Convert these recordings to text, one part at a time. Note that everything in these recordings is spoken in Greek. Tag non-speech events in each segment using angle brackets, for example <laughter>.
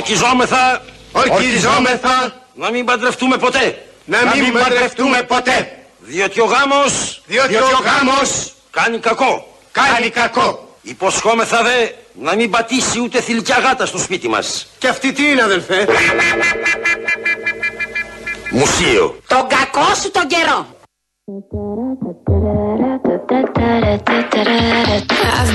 Ορκιζόμεθα Ορκιζόμεθα να μην παντρευτούμε ποτέ. να μην παντρευτούμε ποτέ. Διότι ο γάμος Διότι ο γάμος κάνει κακό. κάνει κακό. Υποσχόμεθα δε να μην πατήσει ούτε θηλυκιά γάτα στο σπίτι μας. Και αυτή τι είναι αδελφέ; Μουσείο. Τον κακό σου τον καιρό. I've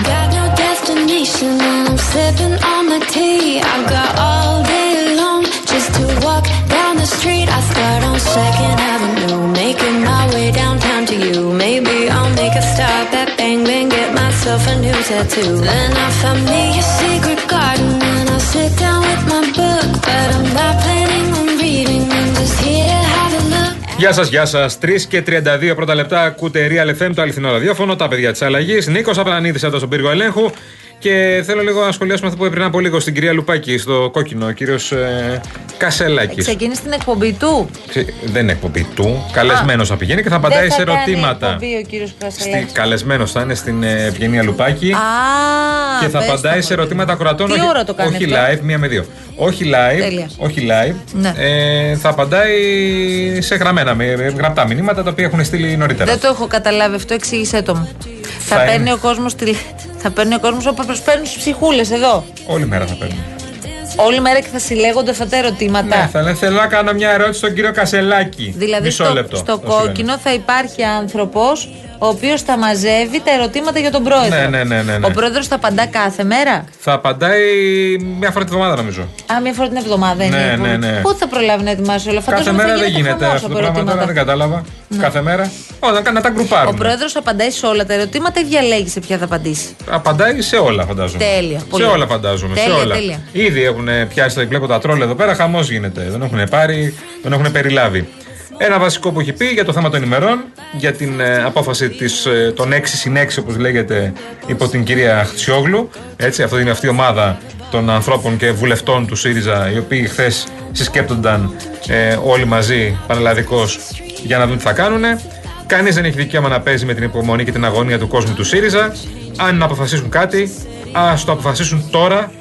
got no destination and I'm sipping on the tea. I've got all day long just to walk down the street. I start on Second Avenue, making my way downtown to you. Maybe I'll make a stop at Bang Bang, get myself a new tattoo. Then I find me a secret garden and I'll sit down with my book. But I'm not planning on reading, I'm just here Γεια σας, γεια σας. 3 και 32 πρώτα λεπτά ακούτε Real FM, το αληθινό ραδιόφωνο, τα παιδιά της αλλαγής. Νίκος Απρανίδη εδώ στον πύργο ελέγχου. Και θέλω λίγο να σχολιάσουμε αυτό που έπρεπε από λίγο στην κυρία Λουπάκη, στο κόκκινο, ο κύριος ε, Κασελάκης. Ξεκίνησε την εκπομπή του; Δεν είναι εκπομπή του. Καλεσμένος θα πηγαίνει και θα απαντάει Δεν σε θα κάνει ερωτήματα. εκπομπή ο κύριος Κασελάκης. Καλεσμένος θα είναι στην ε, Ευγενία Λουπάκη. Α, και θα πες απαντάει το, σε μωρέ. ερωτήματα ακροατών. Τι όχι, ώρα το κάνει όχι αυτό; live, μία με δύο. Όχι live. Τέλειας. Όχι live. Ναι. Ε, θα απαντάει σε γραμμένα, με με γραπτά μηνύματα τα οποία έχουν στείλει νωρίτερα. Δεν το έχω καταλάβει αυτό, εξήγησέ το μου. Θα, Θα παίρνει είναι. ο κόσμος τη... Θα παίρνει ο κόσμος όπω παίρνουν στις ψυχούλες εδώ. Όλη μέρα θα παίρνει. Όλη μέρα και θα συλλέγονται αυτά τα ερωτήματα. Ναι, θα λέ- θέλω να κάνω μια ερώτηση στον κύριο Κασελάκη. Δηλαδή Μισό στο, λεπτό. στο θα σου λένε. κόκκινο θα υπάρχει άνθρωπος ο οποίος θα μαζεύει τα ερωτήματα για τον πρόεδρο. Ναι, ναι, ναι, ναι, ναι. Ο πρόεδρος θα απαντά κάθε μέρα; Θα απαντάει μια φορά τη βδομάδα νομίζω. Α, μία φορά την εβδομάδα είναι. Ναι, η ναι, εκπομπή. ναι. Πότε θα προλάβει να ετοιμάσει όλα αυτά; Κάθε Φαντάζομαι μέρα θα δεν γίνεται χαμός αυτό το από πράγμα τώρα, ερωτήματα. δεν κατάλαβα. Κάθε μέρα. Όταν να τα Ο γκρουπάρουμε. πρόεδρος απαντάει σε όλα τα ερωτήματα ή διαλέγει σε ποια θα απαντήσει; Απαντάει σε όλα, φαντάζομαι. Τέλεια, Σε πολύ όλα, ωραία. φαντάζομαι. Τέλεια, σε όλα. τέλεια. Ήδη έχουν πιάσει, βλέπω τα τρόλ εδώ πέρα, χαμός γίνεται. Δεν έχουν πάρει, δεν έχουν περιλάβει. Ένα βασικό που έχει πει για το θέμα των ημερών, για την ε, απόφαση της, ε, των 6 συν 6, όπως λέγεται, υπό την κυρία Χτσιόγλου. Έτσι, αυτό είναι αυτή η ομάδα των ανθρώπων και βουλευτών του ΣΥΡΙΖΑ, οι οποίοι χθες συσκέπτονταν ε, όλοι μαζί πανελλαδικώ για να δουν τι θα κάνουν. Κανείς δεν έχει δικαίωμα να παίζει με την υπομονή και την αγωνία του κόσμου του ΣΥΡΙΖΑ. Αν να αποφασίσουν κάτι, ας το αποφασίσουν τώρα.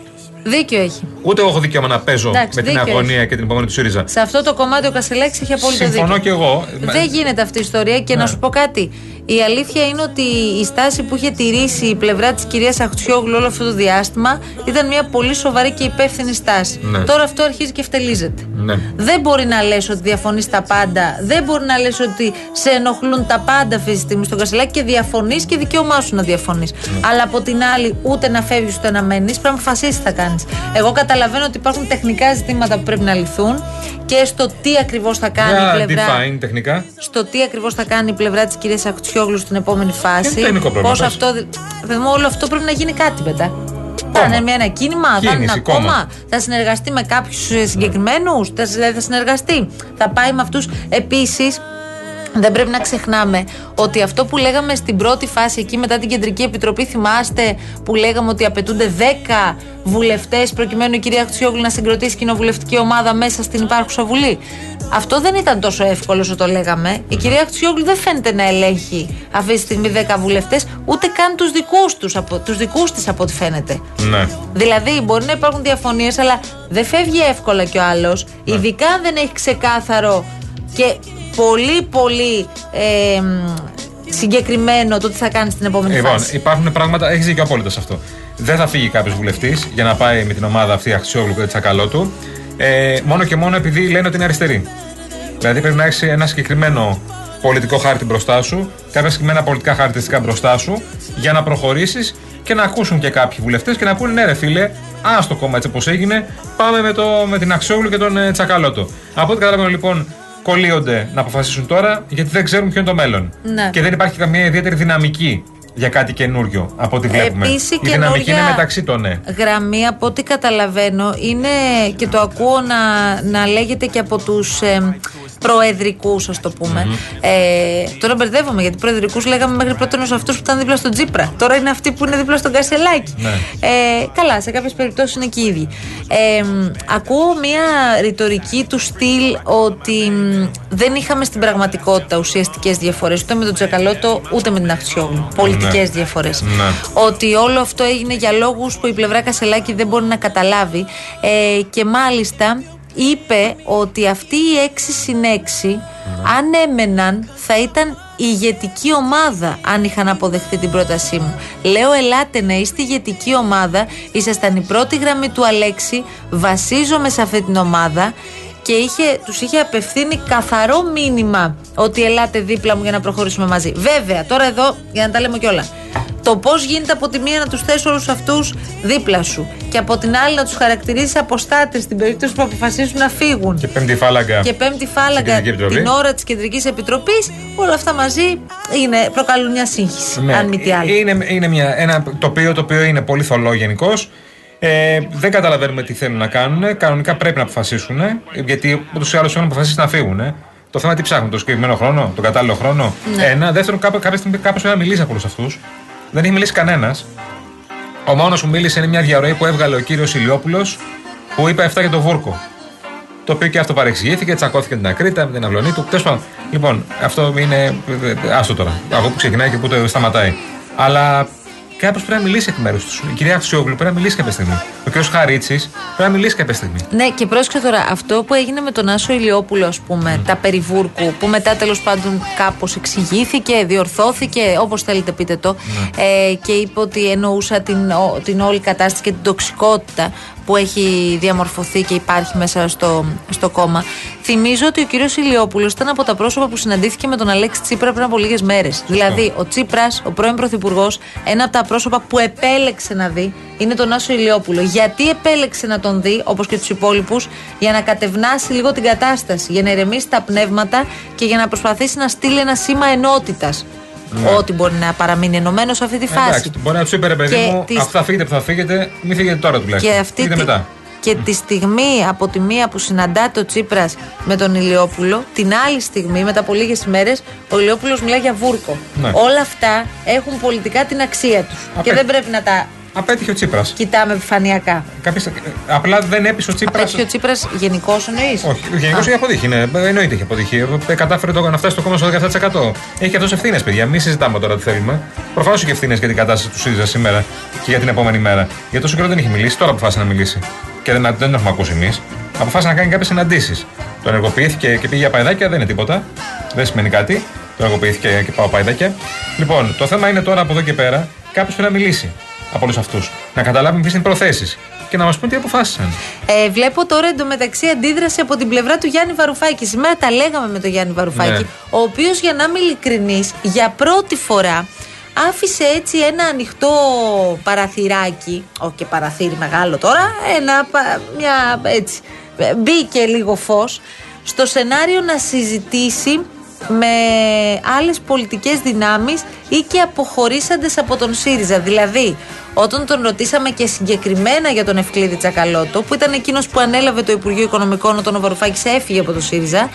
Δίκιο έχει. Ούτε εγώ έχω δικαίωμα να παίζω Εντάξει, με την δίκιο αγωνία και την υπομονή του ΣΥΡΙΖΑ. Σε αυτό το κομμάτι ο Κασελάκη έχει απόλυτο Συμφωνώ δίκιο. και εγώ. Δεν γίνεται αυτή η ιστορία και Ναι. να σου πω κάτι. Η αλήθεια είναι ότι η στάση που είχε τηρήσει η πλευρά της κυρίας Αχτσιόγλου όλο αυτό το διάστημα ήταν μια πολύ σοβαρή και υπεύθυνη στάση. Ναι. Τώρα αυτό αρχίζει και φτελίζεται. Ναι. Δεν μπορεί να λες ότι διαφωνείς τα πάντα. Δεν μπορεί να λες ότι σε ενοχλούν τα πάντα αυτή τη στιγμή στον Κασελάκη και διαφωνείς και δικαίωμά σου να διαφωνείς. Ναι. Αλλά από την άλλη, ούτε να φεύγεις ούτε να μένεις, πρέπει να αποφασίσεις τι θα κάνεις. Εγώ καταλαβαίνω ότι υπάρχουν τεχνικά ζητήματα που πρέπει να λυθούν και στο τι ακριβώς θα κάνει η Για πλευρά define τεχνικά; στο τι ακριβώς θα κάνει η πλευρά της κυρίας Αχτσιόγλου στην επόμενη φάση. τεχνικό πρόβλημα, Πώς πες. αυτό. Παιδί μου, όλο αυτό πρέπει να γίνει κάτι μετά. Θα είναι μια- ένα κίνημα, θα είναι Κίνηση, ένα κόμμα, κόμμα. θα συνεργαστεί με κάποιους συγκεκριμένους, θα, δηλαδή θα συνεργαστεί. Θα πάει με αυτούς. Επίσης, δεν πρέπει να ξεχνάμε ότι αυτό που λέγαμε στην πρώτη φάση, εκεί μετά την Κεντρική Επιτροπή, θυμάστε που λέγαμε ότι απαιτούνται 10 βουλευτές προκειμένου η κυρία Αχτσιόγλου να συγκροτήσει κοινοβουλευτική ομάδα μέσα στην υπάρχουσα Βουλή; Αυτό δεν ήταν τόσο εύκολο όσο το λέγαμε. Η κυρία Αχτσιόγλου δεν φαίνεται να ελέγχει αυτή τη στιγμή 10 βουλευτές, ούτε καν τους δικούς τους, από, τους δικούς της από ό,τι φαίνεται. Ναι. Δηλαδή, μπορεί να υπάρχουν διαφωνίες, αλλά δεν φεύγει εύκολα κι ο άλλος. Ειδικά αν δεν έχει ξεκάθαρο και πολύ πολύ ε, μ, συγκεκριμένο το τι θα κάνεις στην επόμενη Λοιπόν, φάση. υπάρχουν πράγματα, έχεις δίκιο απόλυτα σε αυτό. Δεν θα φύγει κάποιος βουλευτής για να πάει με την ομάδα αυτή Αξιόγλου και Τσακαλώτου του. Ε, μόνο και μόνο επειδή λένε ότι είναι αριστερή. Δηλαδή πρέπει να έχεις ένα συγκεκριμένο πολιτικό χάρτη μπροστά σου, κάποια συγκεκριμένα πολιτικά χαρακτηριστικά μπροστά σου, για να προχωρήσεις και να ακούσουν και κάποιοι βουλευτές και να πούνε ναι, ρε φίλε, ας το κόμμα έτσι όπως έγινε, πάμε με, το, με την Αξιόγλου και τον ε, Τσακαλώτο. Από ό,τι καταλαβαίνω λοιπόν, κολλείονται να αποφασίσουν τώρα γιατί δεν ξέρουν ποιο είναι το μέλλον. Ναι. Και δεν υπάρχει καμία ιδιαίτερη δυναμική για κάτι καινούριο από ό,τι βλέπουμε. Επίσης, η δυναμική καινούρια είναι μεταξύ των ναι. Γραμμή, από ό,τι καταλαβαίνω, είναι και το ακούω να, να λέγεται και από τους ε, προεδρικούς, ας το πούμε. Ε, τώρα μπερδεύομαι, γιατί προεδρικούς λέγαμε μέχρι πρώτον ως αυτούς που ήταν δίπλα στον Τζίπρα. Τώρα είναι αυτοί που είναι δίπλα στον Κασελάκη. Ναι. Ε, καλά, σε κάποιες περιπτώσεις είναι και οι ίδιοι. Ε, μ, ακούω μια ρητορική του στυλ ότι μ, δεν είχαμε στην πραγματικότητα ουσιαστικές διαφορές ούτε με τον Τζακαλώτο ούτε με την Αχτσιόγλου. Πολιτικές πολιτικέ Ναι. διαφορές. Ναι. Ότι όλο αυτό έγινε για λόγους που η πλευρά Κασελάκη δεν μπορεί να καταλάβει. Ε, και μάλιστα είπε ότι αυτοί οι 6 συν 6, αν έμεναν, θα ήταν ηγετική ομάδα αν είχαν αποδεχθεί την πρότασή μου. Λέω, ελάτε να είστε ηγετική ομάδα. Ήσασταν η πρώτη γραμμή του Αλέξη. Βασίζομαι σε αυτή την ομάδα και είχε, τους είχε απευθύνει καθαρό μήνυμα ότι ελάτε δίπλα μου για να προχωρήσουμε μαζί. Βέβαια, τώρα εδώ, για να τα λέμε κιόλα, το πώς γίνεται από τη μία να τους θέσει όλους αυτούς δίπλα σου και από την άλλη να τους χαρακτηρίσει αποστάτες στην περίπτωση που αποφασίσουν να φύγουν. Και πέμπτη φάλαγγα. Και πέμπτη Στην φάλαγγα Κεντρική Επιτροπή. την ώρα της Κεντρικής Επιτροπής, όλα αυτά μαζί είναι, προκαλούν μια σύγχυση. Ναι, αν μη τι άλλο. Είναι, είναι μια, ένα τοπίο το οποίο είναι πολύ θολό γενικώς. Ε, δεν καταλαβαίνουμε τι θέλουν να κάνουν. Κανονικά πρέπει να αποφασίσουν. Γιατί ούτως ή άλλως έχουν αποφασίσει να φύγουν. Το θέμα τι ψάχνουν, τον συγκεκριμένο χρόνο, τον κατάλληλο χρόνο. Ναι. Ένα. Δεύτερον, κάπου- κάποια στιγμή κάποιος πρέπει να μιλήσει από όλους αυτούς. Δεν έχει μιλήσει κανένας. Ο μόνος που μίλησε είναι μια διαρροή που έβγαλε ο κύριος Ηλιόπουλος που είπε αυτά για τον Βούρκο. Το οποίο και αυτό παρεξηγήθηκε, τσακώθηκε την Ακρίτα με την αυλωνή του. Τέλος πάντων, λοιπόν, αυτό είναι. Άστο τώρα. Από που ξεκινάει και που το σταματάει. Αλλά κάποιος πρέπει να μιλήσει εκ μέρους τους. Η κυρία Αξιόγλου πρέπει να μιλήσει κάποια στιγμή. Ο κ. Χαρίτσης πρέπει να μιλήσει κάποια στιγμή. Ναι, και πρόσεξε τώρα, αυτό που έγινε με τον Άσο Ηλιόπουλο, ας πούμε, τα περιβούρκου, που μετά τέλος πάντων κάπως εξηγήθηκε, διορθώθηκε, όπως θέλετε πείτε το, ε, και είπε ότι εννοούσα την, ο- την όλη κατάσταση και την τοξικότητα που έχει διαμορφωθεί και υπάρχει μέσα στο, στο κόμμα. Θυμίζω ότι ο κύριος Ηλιόπουλος ήταν από τα πρόσωπα που συναντήθηκε με τον Αλέξη Τσίπρα πριν από λίγες μέρες. Δηλαδή, ο Τσίπρας, ο πρώην Πρωθυπουργός, ένα από τα πρόσωπα που επέλεξε να δει είναι τον Άσο Ηλιόπουλο. Γιατί επέλεξε να τον δει, όπως και τους υπόλοιπους, για να κατευνάσει λίγο την κατάσταση, για να ηρεμήσει τα πνεύματα και για να προσπαθήσει να στείλει ένα σήμα ενότητας. Ό,τι μπορεί να παραμείνει ενωμένος σε αυτή τη φάση. Εντάξει, μπορεί να του είπε ρε παιδί Και μου, τις- αυτά φύγετε που θα φύγετε, μην φύγετε τώρα τουλάχιστον. Και αυτή Φύγετε τη, μετά. και τη στιγμή από τη μία που συναντάται ο Τσίπρας με τον Ηλιόπουλο, την άλλη στιγμή, μετά από λίγες ημέρες, ο Ηλιόπουλος μιλάει για βούρκο. Ναι. Όλα αυτά έχουν πολιτικά την αξία τους. Και Απέ- δεν πρέπει να τα Απέτυχε ο Τσίπρας. κοιτάμε επιφανειακά. Απλά δεν έπεισε ο Τσίπρας. Απέτυχε ο Τσίπρας γενικώ εννοείς; Όχι, γενικώ έχει αποτύχει. Ναι, εννοείται έχει αποτύχει. Ε, Κατάφερε το, να φτάσει το κόμμα στο 17%. Έχει αυτό ευθύνες, παιδιά. Μην συζητάμε τώρα τι θέλουμε. Προφανώς έχει ευθύνες για την κατάσταση του ΣΥΡΙΖΑ σήμερα και για την επόμενη μέρα. Για τόσο καιρό δεν έχει μιλήσει, τώρα αποφάσισε να μιλήσει. Και δεν, δεν τον έχουμε ακούσει εμείς. Αποφάσισε να κάνει κάποιες συναντήσεις. Το ενεργοποιήθηκε και πήγε για παϊδάκια, δεν είναι τίποτα. Δεν σημαίνει κάτι. Το ενεργοποιήθηκε και πάω παϊδάκια. Λοιπόν, το θέμα είναι τώρα από εδώ και πέρα κάποιος πρέπει να μιλήσει από όλους αυτούς. Να καταλάβουμε ποιες είναι οι προθέσεις και να μας πούν τι αποφάσισαν. Ε, βλέπω τώρα εντωμεταξύ αντίδραση από την πλευρά του Γιάννη Βαρουφάκη. Σήμερα τα λέγαμε με τον Γιάννη Βαρουφάκη, Ναι. ο οποίος για να είμαι ειλικρινής, για πρώτη φορά άφησε έτσι ένα ανοιχτό παραθυράκι, όχι και παραθύρι μεγάλο τώρα, ένα, πα- μια έτσι, ε, μπήκε λίγο φως, στο σενάριο να συζητήσει με άλλες πολιτικές δυνάμεις ή και αποχωρήσαντες από τον ΣΥΡΙΖΑ. Δηλαδή, όταν τον ρωτήσαμε και συγκεκριμένα για τον Ευκλήδη Τσακαλώτο, που ήταν εκείνος που ανέλαβε το Υπουργείο Οικονομικών όταν ο Βαρουφάκης έφυγε από το ΣΥΡΙΖΑ,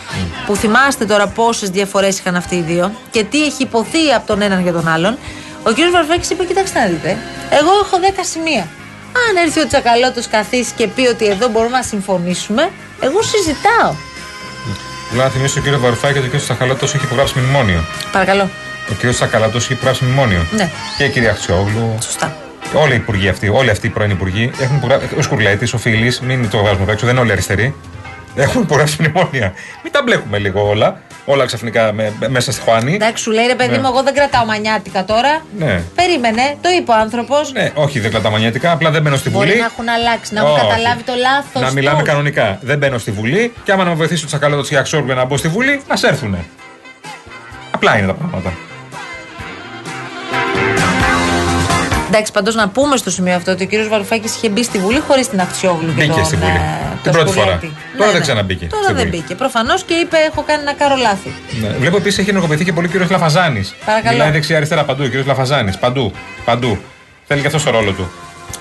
που θυμάστε τώρα πόσες διαφορές είχαν αυτοί οι δύο και τι έχει υποθεί από τον έναν για τον άλλον, ο κύριος Βαρουφάκης είπε: Κοιτάξτε να δείτε, εγώ έχω 10 σημεία. Αν έρθει ο Τσακαλώτος καθίσει και πει ότι εδώ μπορούμε να συμφωνήσουμε, εγώ συζητάω. Δηλαδή, να θυμίσω τον κύριο Βαρουφάκη ότι ο κύριος Τσακαλώτο έχει υπογράψει μνημόνιο. Παρακαλώ. Ο κύριος Τσακαλώτο έχει υπογράψει μνημόνιο. Ναι. Και η κυρία Αξιόγλου. Σωστά. Και Όλοι οι υπουργοί αυτοί, όλοι αυτοί οι πρώην υπουργοί έχουν υπογράψει. Ο Σκουρλέτης, ο Φίλης, μην το βγάζουμε απ' έξω, δεν είναι όλοι αριστεροί. Έχουν υπογράψει μνημόνια. Μην τα μπλέκουμε λίγο όλα. Όλα ξαφνικά με, με- μέσα στη Χουάνη. Εντάξει, σου λέει ρε παιδί Ναι. μου, εγώ δεν κρατάω μανιάτικα τώρα. Ναι. Περίμενε, το είπε ο άνθρωπος. Ναι, όχι, δεν κρατάω μανιατικά, απλά δεν μπαίνω στη Μπορεί Βουλή. να έχουν αλλάξει, να έχουν Όχι. καταλάβει το λάθος. Να μιλάμε κανονικά. Δεν μπαίνω στη Βουλή και άμα να με βοηθήσει ο Τσακαλώτο και η Αξιόγλου να μπω στη Βουλή, α έρθουν. Απλά είναι τα πράγματα. Εντάξει, πάντως να πούμε στο σημείο αυτό ότι ο κύριος Βαρουφάκης είχε μπει στη Βουλή χωρίς την Αξιόγλου και Μπήκε τον, στη Βουλή. ε, Την τον πρώτη φορά. Σκουλέτη. Τώρα δεν ξαναμπήκε Τώρα στη δεν Βουλή. μπήκε. Προφανώς και είπε: Έχω κάνει ένα κάρο λάθη. Ναι. Βλέπω επίσης έχει ενεργοποιηθεί και πολύ ο κύριος Λαφαζάνης. Παρακαλώ. Μιλάει δεξιά-αριστερά παντού. Ο κύριος Λαφαζάνης. Παντού. Παντού. Θέλει και αυτός το ρόλο του.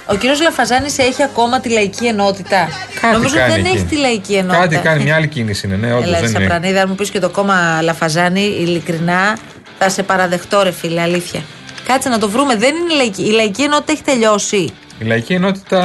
Ο κύριος Λαφαζάνης έχει ακόμα τη λαϊκή ενότητα. Κάτι Νομίζω κάνει δεν εκεί. έχει τη λαϊκή ενότητα. Κάτι κάνει, μια άλλη κίνηση είναι. Ναι, όντως Έλα, δεν σε είναι. πρανίδα, αν μου πεις και το κόμμα Λαφαζάνη, ειλικρινά θα σε παραδεχτώ, ρε φίλε, αλήθεια. Κάτσε να το βρούμε. Δεν είναι η λαϊκή. Η λαϊκή ενότητα έχει τελειώσει. Η λαϊκή ενότητα.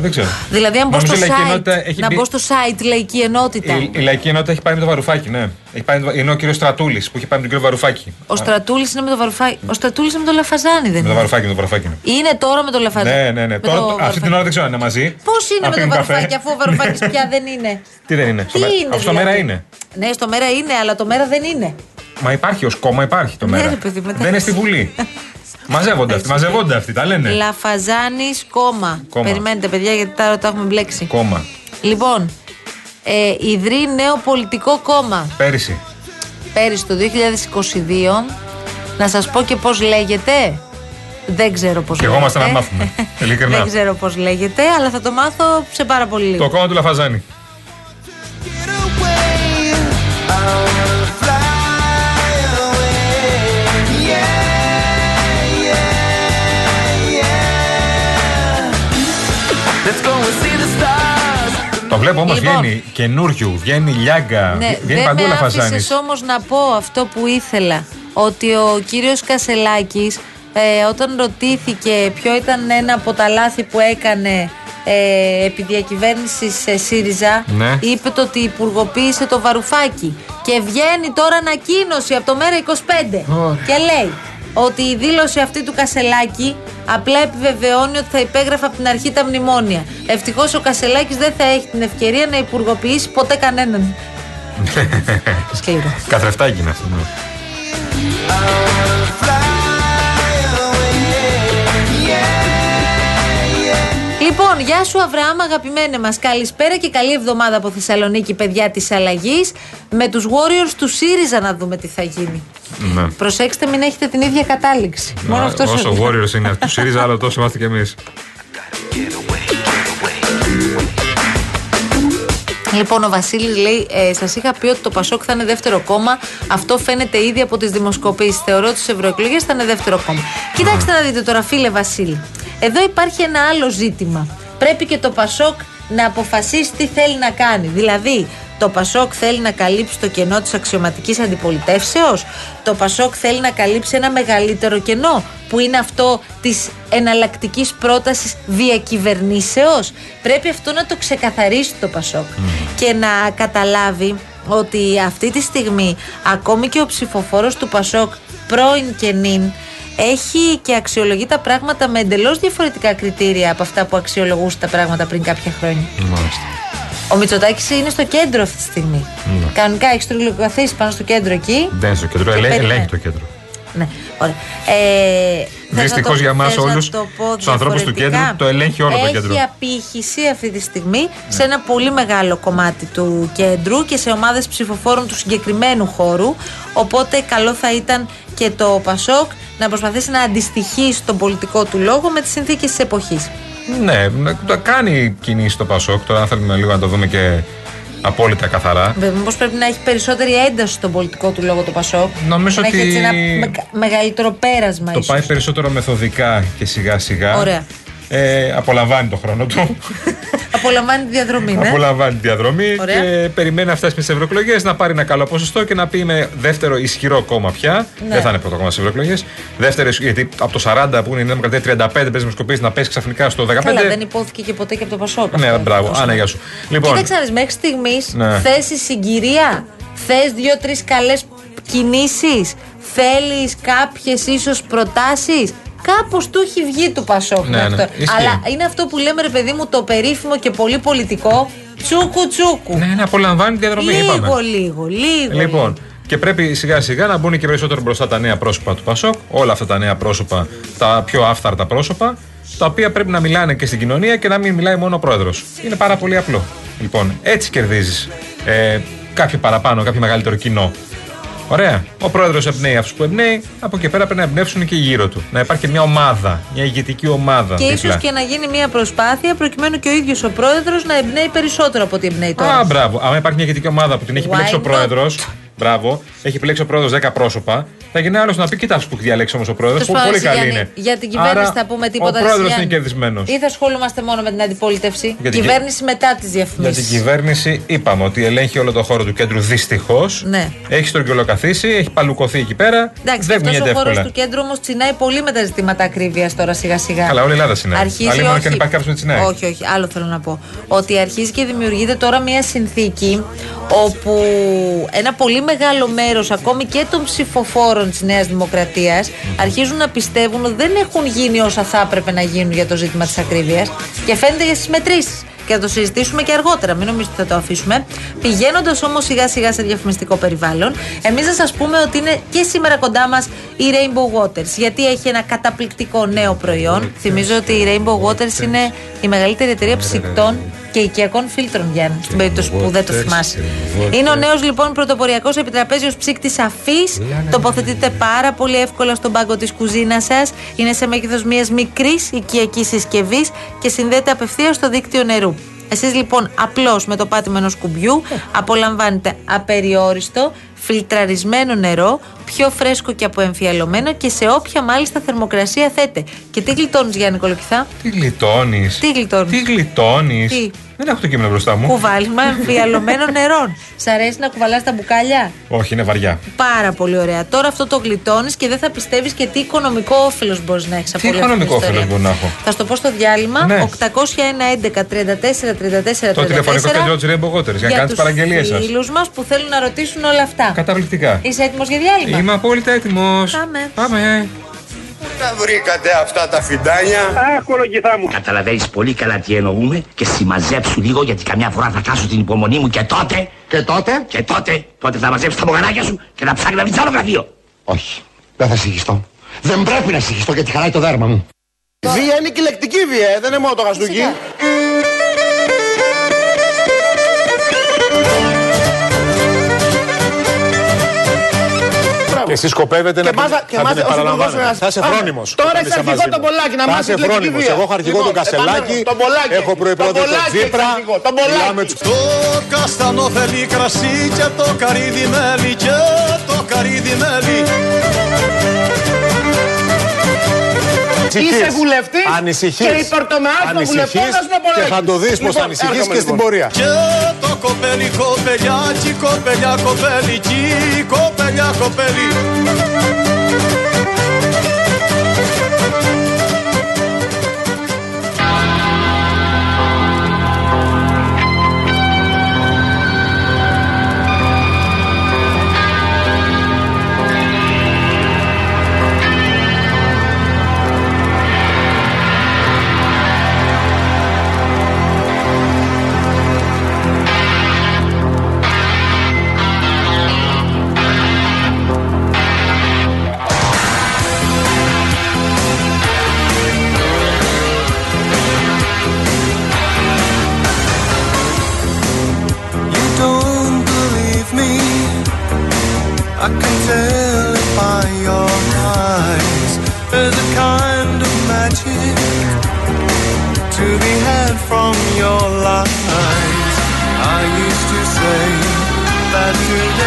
Δεν ξέρω. Δηλαδή, αν μπω Νομίζω στο η λαϊκή site, ενότητα έχει να μπει- μπω στο site Λαϊκή Ενότητα. Η, η λαϊκή ενότητα έχει πάει με το βαρουφάκι, ναι. Έχει πάει, με το- είναι ο κύριος Στρατούλης που έχει πάει με τον κύριο Βαρουφάκη. Ο Στρατούλης είναι με το βαρουφάκι. Ο Στρατούλης είναι με το λαφαζάνι, δεν Με το είναι; βαρουφάκι, με το βαρουφάκι. Ναι, Είναι τώρα με το λαφαζάνι. ναι, ναι. ναι. Με Τώρα, το αυτή βαρουφάκι. την ώρα δεν ξέρω αν είναι μαζί. Πώς είναι Αν με το πίνουν καφέ. βαρουφάκι, αφού ο βαρουφάκι <laughs> πια δεν είναι; Τι δεν είναι; Τι στο μέ- είναι, Αυτό στο δηλαδή; μέρα είναι. Ναι, στο μέρα είναι, αλλά το μέρα δεν είναι. Μα υπάρχει ως κόμμα, υπάρχει το Ναι, μέρα. ρε παιδί, μετά- δεν είναι στη Βουλή. μαζεύονται αυτοί, μαζεύονται αυτοί, τα λένε. Λαφαζάνης κόμμα. Ναι. Κόμμα. Περιμένετε, παιδιά, γιατί τώρα το έχουμε μπλέξει. Κόμμα. Λοιπόν, ε, ιδρύει νέο πολιτικό κόμμα Πέρυσι. πέρυσι το 2022. Να σας πω και πώς λέγεται. Δεν ξέρω πώς Και εγώ λέγεται. είμαστε να μάθουμε. <laughs> Ειλικρινά. Δεν ξέρω πώς λέγεται, αλλά θα το μάθω σε πάρα πολύ λίγο. Το κόμμα του Λαφαζάνη. Το βλέπω όμως Λοιπόν. βγαίνει καινούριου, βγαίνει λιάγκα, Ναι, βγαίνει δεν παντού ο με Λαφαζάνη. άφησες όμως να πω αυτό που ήθελα ότι ο κύριος Κασελάκης ε, όταν ρωτήθηκε ποιο ήταν ένα από τα λάθη που έκανε ε, επί διακυβέρνησης ε, ΣΥΡΙΖΑ Ναι. είπε το ότι υπουργοποίησε το βαρουφάκι και βγαίνει τώρα ανακοίνωση από το ΜΕΡΑ 25 Ωραία. και λέει ότι η δήλωση αυτή του Κασελάκη απλά επιβεβαιώνει ότι θα υπέγραφε από την αρχή τα μνημόνια. Ευτυχώς ο Κασελάκης δεν θα έχει την ευκαιρία να υπουργοποιήσει ποτέ κανέναν. <laughs> Σκληρό. Καθρεφτάκι είναι αυτό. Λοιπόν, γεια σου Αβραάμ, αγαπημένε μας. Καλησπέρα και καλή εβδομάδα από Θεσσαλονίκη, παιδιά της αλλαγής. Με τους Warriors του ΣΥΡΙΖΑ να δούμε τι θα γίνει. Ναι. Προσέξτε, μην έχετε την ίδια κατάληξη. Μόνο Α, αυτός σου Όσο λέω. Warriors είναι αυτού του ΣΥΡΙΖΑ, άλλο τόσο είμαστε κι εμείς. Λοιπόν, ο Βασίλης λέει: ε, Σας είχα πει ότι το Πασόκ θα είναι δεύτερο κόμμα. Αυτό φαίνεται ήδη από τις δημοσκοπήσεις. Θεωρώ ότι στις ευρωεκλογές θα είναι δεύτερο κόμμα. Κοιτάξτε να δείτε τώρα, φίλε Βασίλη. Εδώ υπάρχει ένα άλλο ζήτημα. Πρέπει και το Πασόκ να αποφασίσει τι θέλει να κάνει. Δηλαδή, το Πασόκ θέλει να καλύψει το κενό της αξιωματικής αντιπολιτεύσεως; Το Πασόκ θέλει να καλύψει ένα μεγαλύτερο κενό που είναι αυτό της εναλλακτικής πρότασης διακυβερνήσεως; Πρέπει αυτό να το ξεκαθαρίσει το Πασόκ και να καταλάβει ότι αυτή τη στιγμή ακόμη και ο ψηφοφόρος του Πασόκ πρώην και νυν έχει και αξιολογεί τα πράγματα με εντελώς διαφορετικά κριτήρια από αυτά που αξιολογούσε τα πράγματα πριν κάποια χρόνια. Μάλιστα. Ο Μητσοτάκης είναι στο κέντρο αυτή τη στιγμή. Ναι. Κανονικά έχεις τριγλυκοθήσει πάνω στο κέντρο εκεί. Δεν είναι στο κέντρο, Και ελέ- περιμένει. ελέγχει το κέντρο. Ναι, ωραία. Ε, θες Δυστυχώς να το- για εμάς θες να όλους, το πω τους ανθρώπους του διαφορετικά; κέντρου, το ελέγχει όλο το Έχει κέντρο. Ναι. απήχηση αυτή τη στιγμή σε ένα πολύ μεγάλο κομμάτι του κέντρου και σε ομάδες ψηφοφόρων του συγκεκριμένου χώρου. Οπότε καλό θα ήταν και το Πασόκ να προσπαθήσει να αντιστοιχίσει τον πολιτικό του λόγο με τις συνθήκες της εποχής. Ναι, να- το κάνει κινήσει το Πασόκ. Τώρα, αν θέλουμε λίγο να το δούμε και απόλυτα καθαρά. Βέβαια, μήπως πρέπει να έχει περισσότερη ένταση στον πολιτικό του λόγο το Πασόκ. Νομίζω να έχει ότι έτσι ένα με- μεγαλύτερο πέρασμα Το ίσως. πάει περισσότερο μεθοδικά και σιγά σιγά. Ωραία. Ε, απολαμβάνει το χρόνο του. <laughs> Απολαμβάνει τη διαδρομή, ναι. Απολαμβάνει τη διαδρομή Ωραία. και περιμένει να φτάσει στις ευρωεκλογές να πάρει ένα καλό ποσοστό και να πει είμαι δεύτερο ισχυρό κόμμα πια. Ναι. Δεν θα είναι πρώτο κόμμα στις ευρωεκλογές. Δεύτερο, ισχυ- γιατί από το 40 που είναι η Νέα Δημοκρατία 35 παίζεις δημοσκοπήσει να πέσει ξαφνικά στο 15. Καλά, δεν υπόθηκε και ποτέ και από το Πασόκ. Ναι, αυτό. μπράβο. Όσο- Άνα, γεια σου. Λοιπόν, Κοίταξε, να δεις, μέχρι στιγμής Ναι. θες συγκυρία, θες δύο-τρεις καλές κινήσεις, θέλεις κάποιες ίσως προτάσεις. Κάπως του έχει βγει του Πασόκ. Ναι, μέχρι ναι, τώρα. ισχύει. Αλλά είναι αυτό που λέμε, ρε παιδί μου, το περίφημο και πολύ πολιτικό τσούκου τσούκου. ναι, ναι, απολαμβάνει τη διαδρομή. λίγο, είπαμε. λίγο, λίγο. Λοιπόν, και πρέπει σιγά σιγά να μπουν και περισσότερο μπροστά τα νέα πρόσωπα του Πασόκ, όλα αυτά τα νέα πρόσωπα, τα πιο άφθαρτα πρόσωπα, τα οποία πρέπει να μιλάνε και στην κοινωνία και να μην μιλάει μόνο ο πρόεδρος. Είναι πάρα πολύ απλό. Λοιπόν, έτσι κερδίζεις ε, κάποιο παραπάνω, κάποιο μεγαλύτερο κοινό. Ωραία. Ο πρόεδρος εμπνέει αυτούς που εμπνέει, από εκεί πέρα πρέπει να εμπνεύσουν και γύρω του. Να υπάρχει μια ομάδα, μια ηγετική ομάδα. Και δίπλα. ίσως και να γίνει μια προσπάθεια προκειμένου και ο ίδιος ο πρόεδρος να εμπνέει περισσότερο από ό,τι εμπνέει τώρα. Α, μπράβο. Αν υπάρχει μια ηγετική ομάδα που την έχει Why επιλέξει ο not? πρόεδρος. Μπράβο. Έχει επιλέξει ο πρόεδρος 10 πρόσωπα Θα γίνει άλλος να πει: Κοιτάξτε που έχει διαλέξει όμως ο πρόεδρος. Τέλος Που πάντων, πολύ καλή Γιάννη, είναι. Για την κυβέρνηση Άρα, θα πούμε τίποτα. Ο πρόεδρος Γιάννη. είναι κερδισμένος. Ή θα ασχολούμαστε μόνο με την αντιπολίτευση. Για την κυβέρνηση μετά τις Για την διαφημίσει. κυβέρνηση είπαμε ότι ελέγχει όλο το χώρο του κέντρου δυστυχώς. Ναι. Έχει στρογγυλοκαθίσει, έχει παλουκωθεί εκεί πέρα. Εντάξει, δεν αυτός κουνιέται ο χώρος εύκολα. του κέντρου όμως τσινάει πολύ με τα ζητήματα ακρίβειας τώρα σιγά σιγά. Καλά, όλη η Ελλάδα συνέβη. Αρχίζει Αλλήμον όχι. και αν υπάρχει κάποιος με τσινάει. Όχι, όχι, άλλο θέλω να πω. Ότι αρχίζει και δημιουργείται τώρα μια συνθήκη όπου ένα πολύ μεγάλο μέρος ακόμη και των ψηφοφόρων της Νέας Δημοκρατίας αρχίζουν να πιστεύουν ότι δεν έχουν γίνει όσα θα έπρεπε να γίνουν για το ζήτημα της ακρίβειας και φαίνεται για στι μετρήσεις. Και θα το συζητήσουμε και αργότερα, μην νομίζετε ότι θα το αφήσουμε. Πηγαίνοντας όμως σιγά σιγά σε διαφημιστικό περιβάλλον, εμείς να σας πούμε ότι είναι και σήμερα κοντά μας η Rainbow Waters. Γιατί έχει ένα καταπληκτικό νέο προϊόν. Θυμίζω ότι η Rainbow Waters είναι η μεγαλύτερη εταιρεία ψυκτών και οικιακών φίλτρων, Γιάννη, στην περίπτωση που δεν το θυμάσαι. Είναι ο νέος λοιπόν πρωτοποριακός επιτραπέζιος ψύκτης αφής. Τοποθετείται πάρα πολύ εύκολα στον πάγκο της κουζίνας σας. Είναι σε μέγεθος μιας μικρής οικιακής συσκευής και συνδέεται απευθείας στο δίκτυο νερού. Εσείς λοιπόν απλώς με το πάτημα ενός κουμπιού απολαμβάνετε απεριόριστο, φιλτραρισμένο νερό, πιο φρέσκο και αποεμφιαλωμένο και σε όποια μάλιστα θερμοκρασία θέτε. Και τι γλιτώνεις Γιάννη Κολοκυθά; Τι γλιτώνεις; Τι γλιτώνεις; Τι γλιτώνεις; Τι; Δεν έχω το κείμενο μπροστά μου. Κουβάλιμα εμφιαλωμένων <laughs> νερών. Σ' αρέσει να κουβαλάς τα μπουκάλια; Όχι, είναι βαριά. Πάρα πολύ ωραία. Τώρα αυτό το γλιτώνεις και δεν θα πιστεύεις και τι οικονομικό όφελος μπορείς να έχεις από Τι όλη αυτή την οικονομικό ιστορία. όφελος μπορώ να έχω; Θα στο πω στο διάλειμμα. Ναι. 801 11 34 34 Το τηλεφωνικό κέντρο της Rainbow Waters για να κάνετε τις παραγγελίες Για σας. τους φίλους μας που θέλουν να ρωτήσουν όλα αυτά. Καταπληκτικά. Είσαι έτοιμος για διάλειμμα; Είμαι απόλυτα έτοιμος. Πάμε. Πάμε. Τα βρήκατε αυτά τα φιντάνια. Καταλαβαίνεις πολύ καλά τι εννοούμε και συμμαζέψου λίγο γιατί καμιά φορά θα χάσω την υπομονή μου και τότε, Και τότε; και τότε, τότε θα μαζέψεις τα μογανάκια σου και να ψάχνει να βρεις άλλο γραφείο. Όχι. Δεν θα συγχυστώ. Δεν πρέπει να συγχυστώ γιατί χαλάει το δέρμα μου. Βία είναι κυλεκτική βία, ε, δεν είναι μόνο το γαστούκι. Και εσείς σκοπεύετε Και να μάζα- την, και να μάζα- την όσο του επαναλαμβάνετε. δώσω ένα- Θα είσαι Πάμε. φρόνιμος. Τώρα όταν έχεις είσαι αρχηγός μαζί τον μου. Πολάκη, να Θα μάθεις είσαι την φρόνιμος. βία. Εγώ έχω αρχηγό Λοιπόν, τον Κασελάκη. επανέρχομαι, τον Πολάκη. Έχω προϋπρόεδρο Τον τον Πολάκη Τσίπρα. έχεις αρχηγό, τον Πολάκη. Μιλάμε τους Το καστανό θέλει κρασί και το καρύδι μέλι και το καρύδι μέλι Είσαι βουλευτής Ανησυχείς. και υπερτομεάς των βουλευτών Ανησυχείς θα σου πω και θα το δεις πως Λοιπόν, ανησυχείς έρχομαι και στην λοιπόν. πορεία. και το κοπέλι κοπελιάκι κοπελιά κοπέλικι κοπελιά κοπέλι You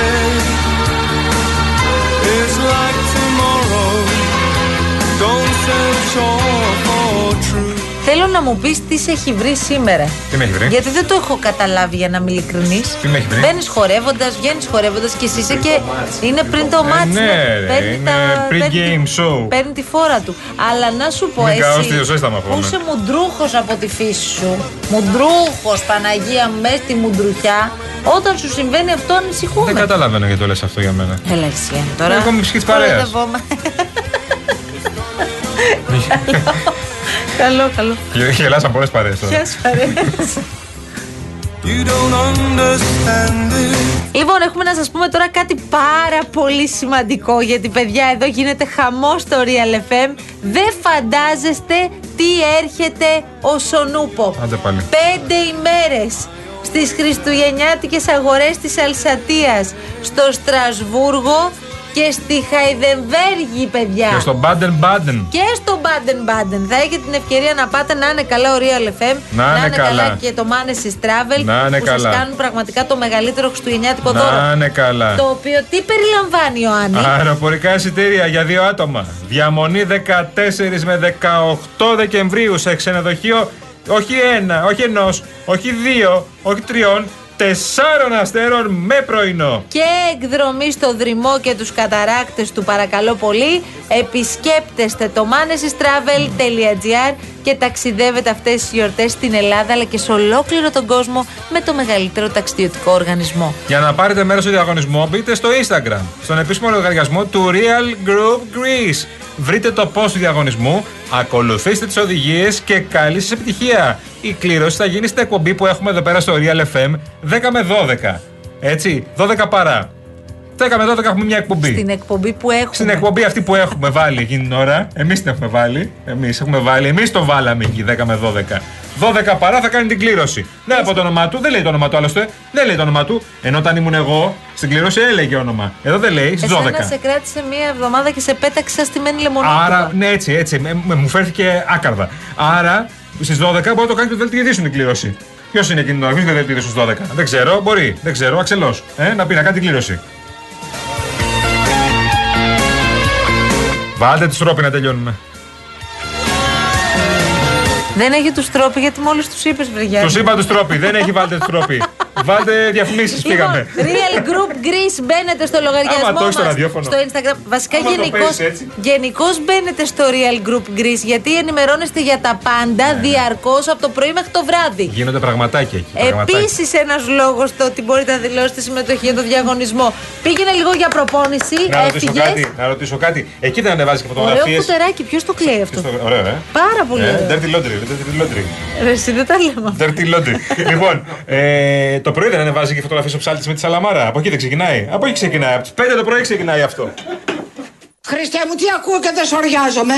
again Θέλω να μου πεις τι σε έχει βρει σήμερα. Τι με έχει βρει; Γιατί δεν το έχω καταλάβει για να είμαι ειλικρινής. Τι με έχει βρει; Μπαίνεις χορεύοντας, βγαίνεις χορεύοντας και εσύ είσαι και. Είναι πριν το μάτι. ναι, ρε, είναι pre-game show. Παίρνει τη φόρα του. Αλλά να σου πω Είναι εσύ. καός τηλεοζέσταμα αυτό, Που ναι. είσαι μουντρούχος από τη φύση σου. Μουντρούχος, Παναγία μου, μέσα στη μουντρουχιά. Όταν σου συμβαίνει αυτό, ανησυχούμε. Δεν καταλαβαίνω γιατί το λες αυτό για μένα. Έλα εσύ, Γιάννη, τώρα. Εγώ είμαι ψυχής παρέας. <laughs> <laughs> Κοροϊδευόμαι. καλό, καλό. Γελάσαν πολλές παρέες τώρα. Ποια σου αρέσει. You don't understand it Λοιπόν, έχουμε να σας πούμε τώρα κάτι πάρα πολύ σημαντικό γιατί παιδιά εδώ γίνεται χαμός στο Real FM. Δεν φαντάζεστε τι έρχεται ο Σονούπο. Άντε πάλι. Πέντε ημέρες στις χριστουγεννιάτικες αγορές της Αλσατίας στο Στρασβούργο και στη Χαϊδεμβέργη, παιδιά. Και στο Μπάντεν Μπάντεν. Και στο Baden Baden. Θα έχετε την ευκαιρία να πάτε να είναι καλά ο Real FM. Να είναι καλά. και το Manesis Travel. Να είναι που καλά. σας κάνουν πραγματικά το μεγαλύτερο χριστουγεννιάτικο Να δώρο. είναι καλά. Το οποίο τι περιλαμβάνει, Ιωάννη; Αεροπορικά εισιτήρια για δύο άτομα. Διαμονή 14 με 18 Δεκεμβρίου σε ξενοδοχείο όχι ένα, όχι ενός, όχι δύο, όχι τριών, τεσσάρων αστέρων με πρωινό. Και εκδρομή στο Δρυμό και τους καταράκτες του παρακαλώ πολύ επισκέπτεστε το manesystravel.gr και ταξιδεύετε αυτές τις γιορτές στην Ελλάδα αλλά και σε ολόκληρο τον κόσμο με το μεγαλύτερο ταξιδιωτικό οργανισμό. Για να πάρετε μέρος στο διαγωνισμό, μπείτε στο Instagram, στον επίσημο λογαριασμό του Real Group Greece. Βρείτε το post του διαγωνισμού, ακολουθήστε τις οδηγίες και καλή σας επιτυχία. Η κλήρωση θα γίνει στην εκπομπή που έχουμε εδώ πέρα στο Real FM 10 με 12. Έτσι, 12 παρά. 10 με 12 έχουμε μια εκπομπή. Στην εκπομπή που έχουμε. Στην εκπομπή αυτή που έχουμε βάλει εκείνη την ώρα, εμείς την έχουμε βάλει. Εμείς έχουμε βάλει, εμείς το βάλαμε εκεί 10 με 12. 12 παρά θα κάνει την κλήρωση. Δεν από το όνομά του, δεν λέει το όνομα του άλλωστε. Δεν λέει το όνομα του. Ενώ όταν ήμουν εγώ στην κλήρωση έλεγε όνομα. Εδώ δεν λέει, στις 12. Εσένα σε κράτησε μία εβδομάδα και σε πέταξε σαν στημένη λεμονάδα. Άρα, ναι, έτσι, έτσι. με- με- μου φέρθηκε άκαρδα. Άρα, στις 12 μπορεί να το κάνει το δελτίο ειδήσεων την κλήρωση. Ποιος είναι εκείνο το ποιος είναι το δελτίο ειδήσεων στις 12. Δεν ξέρω, μπορεί, δεν ξέρω, αξελός. Ε, να πει να κάνει την κλήρωση. Βάλτε τη τρόποι να τελειώνουμε. Δεν έχει τους τρόποι γιατί μόλις τους είπες, Βρυγιά. Τους είπα τους τρόποι, δεν έχει βάλτε του τρόποι. <laughs> Βάλτε διαφημίσεις, πήγαμε. Λοιπόν, Real Group Greece μπαίνετε στο λογαριασμό Άμα το έχεις στο μας, ραδιόφωνο. στο Instagram. Βασικά Άμα το γενικώ παίζεις έτσι. γενικώς μπαίνετε στο Real Group Greece γιατί ενημερώνεστε για τα πάντα Ναι. διαρκώς από το πρωί μέχρι το βράδυ. Γίνονται πραγματάκια εκεί. πραγματάκια. Επίσης, ένας λόγος το ότι μπορείτε να δηλώσετε συμμετοχή για το διαγωνισμό. Πήγαινε λίγο για προπόνηση, Να ρωτήσω έφυγες. κάτι, να ρωτήσω κάτι. Εκεί δεν ανεβάζεις και Ωραίο φωτογραφίε. κουτεράκι, ποιος το κλαίει αυτό; Ωραίο, ε. Πάρα πολύ Ε, ωραίο. Dirty laundry, dirty laundry. Ρε, Εσύ δεν τα λέμε. αυτά. Dirty laundry. λοιπόν, ε, το πρωί δεν ανεβάζει και φωτογραφίες ο ψάλτης με τη σαλαμάρα. Από εκεί δεν ξεκινάει. Από εκεί ξεκινάει. Από τις 5 το πρωί ξεκινάει αυτό. Χριστέ μου, τι ακούω και δεν σοριάζομαι.